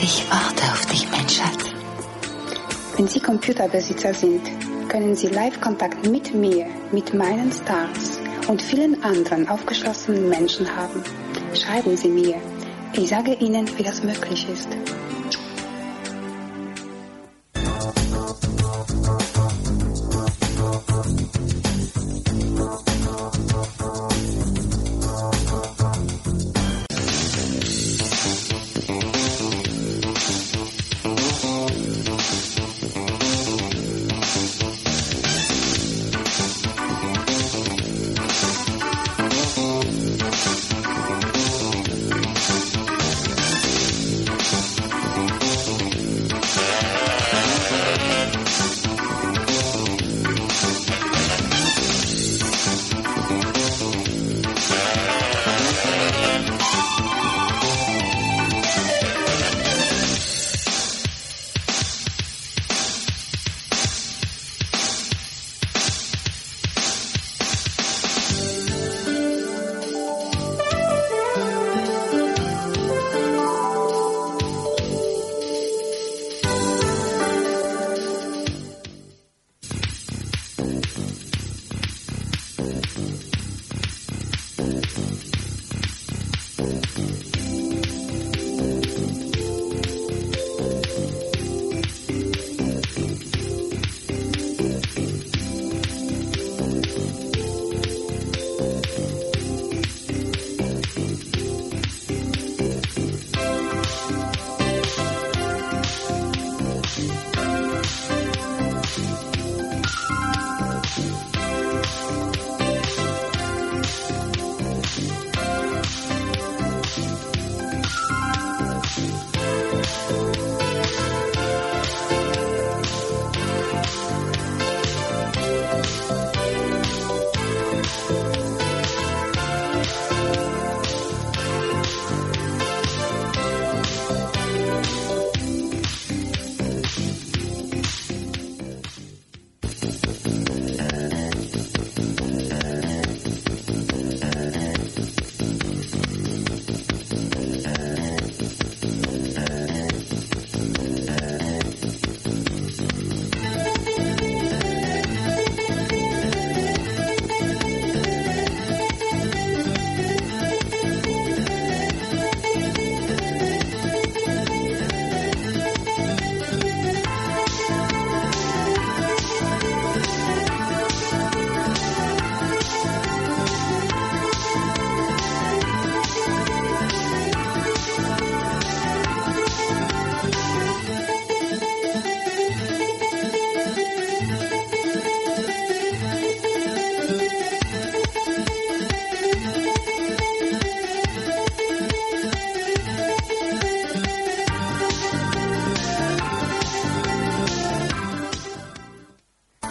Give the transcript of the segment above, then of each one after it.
Ich warte auf dich, mein Schatz. Wenn Sie Computerbesitzer sind, können Sie Live-Kontakt mit mir, mit meinen Stars und vielen anderen aufgeschlossenen Menschen haben. Schreiben Sie mir. Ich sage Ihnen, wie das möglich ist. Thank you.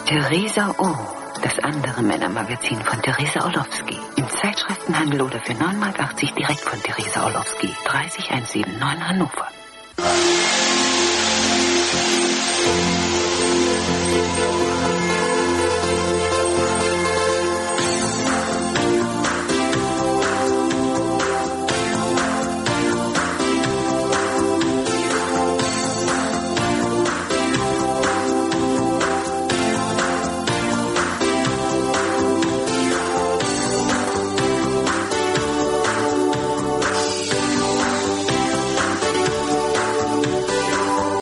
Theresa O., das andere Männermagazin von Theresa Orlowski. Im Zeitschriftenhandel oder für 9,80 Mark direkt von Theresa Orlowski. 30179 Hannover.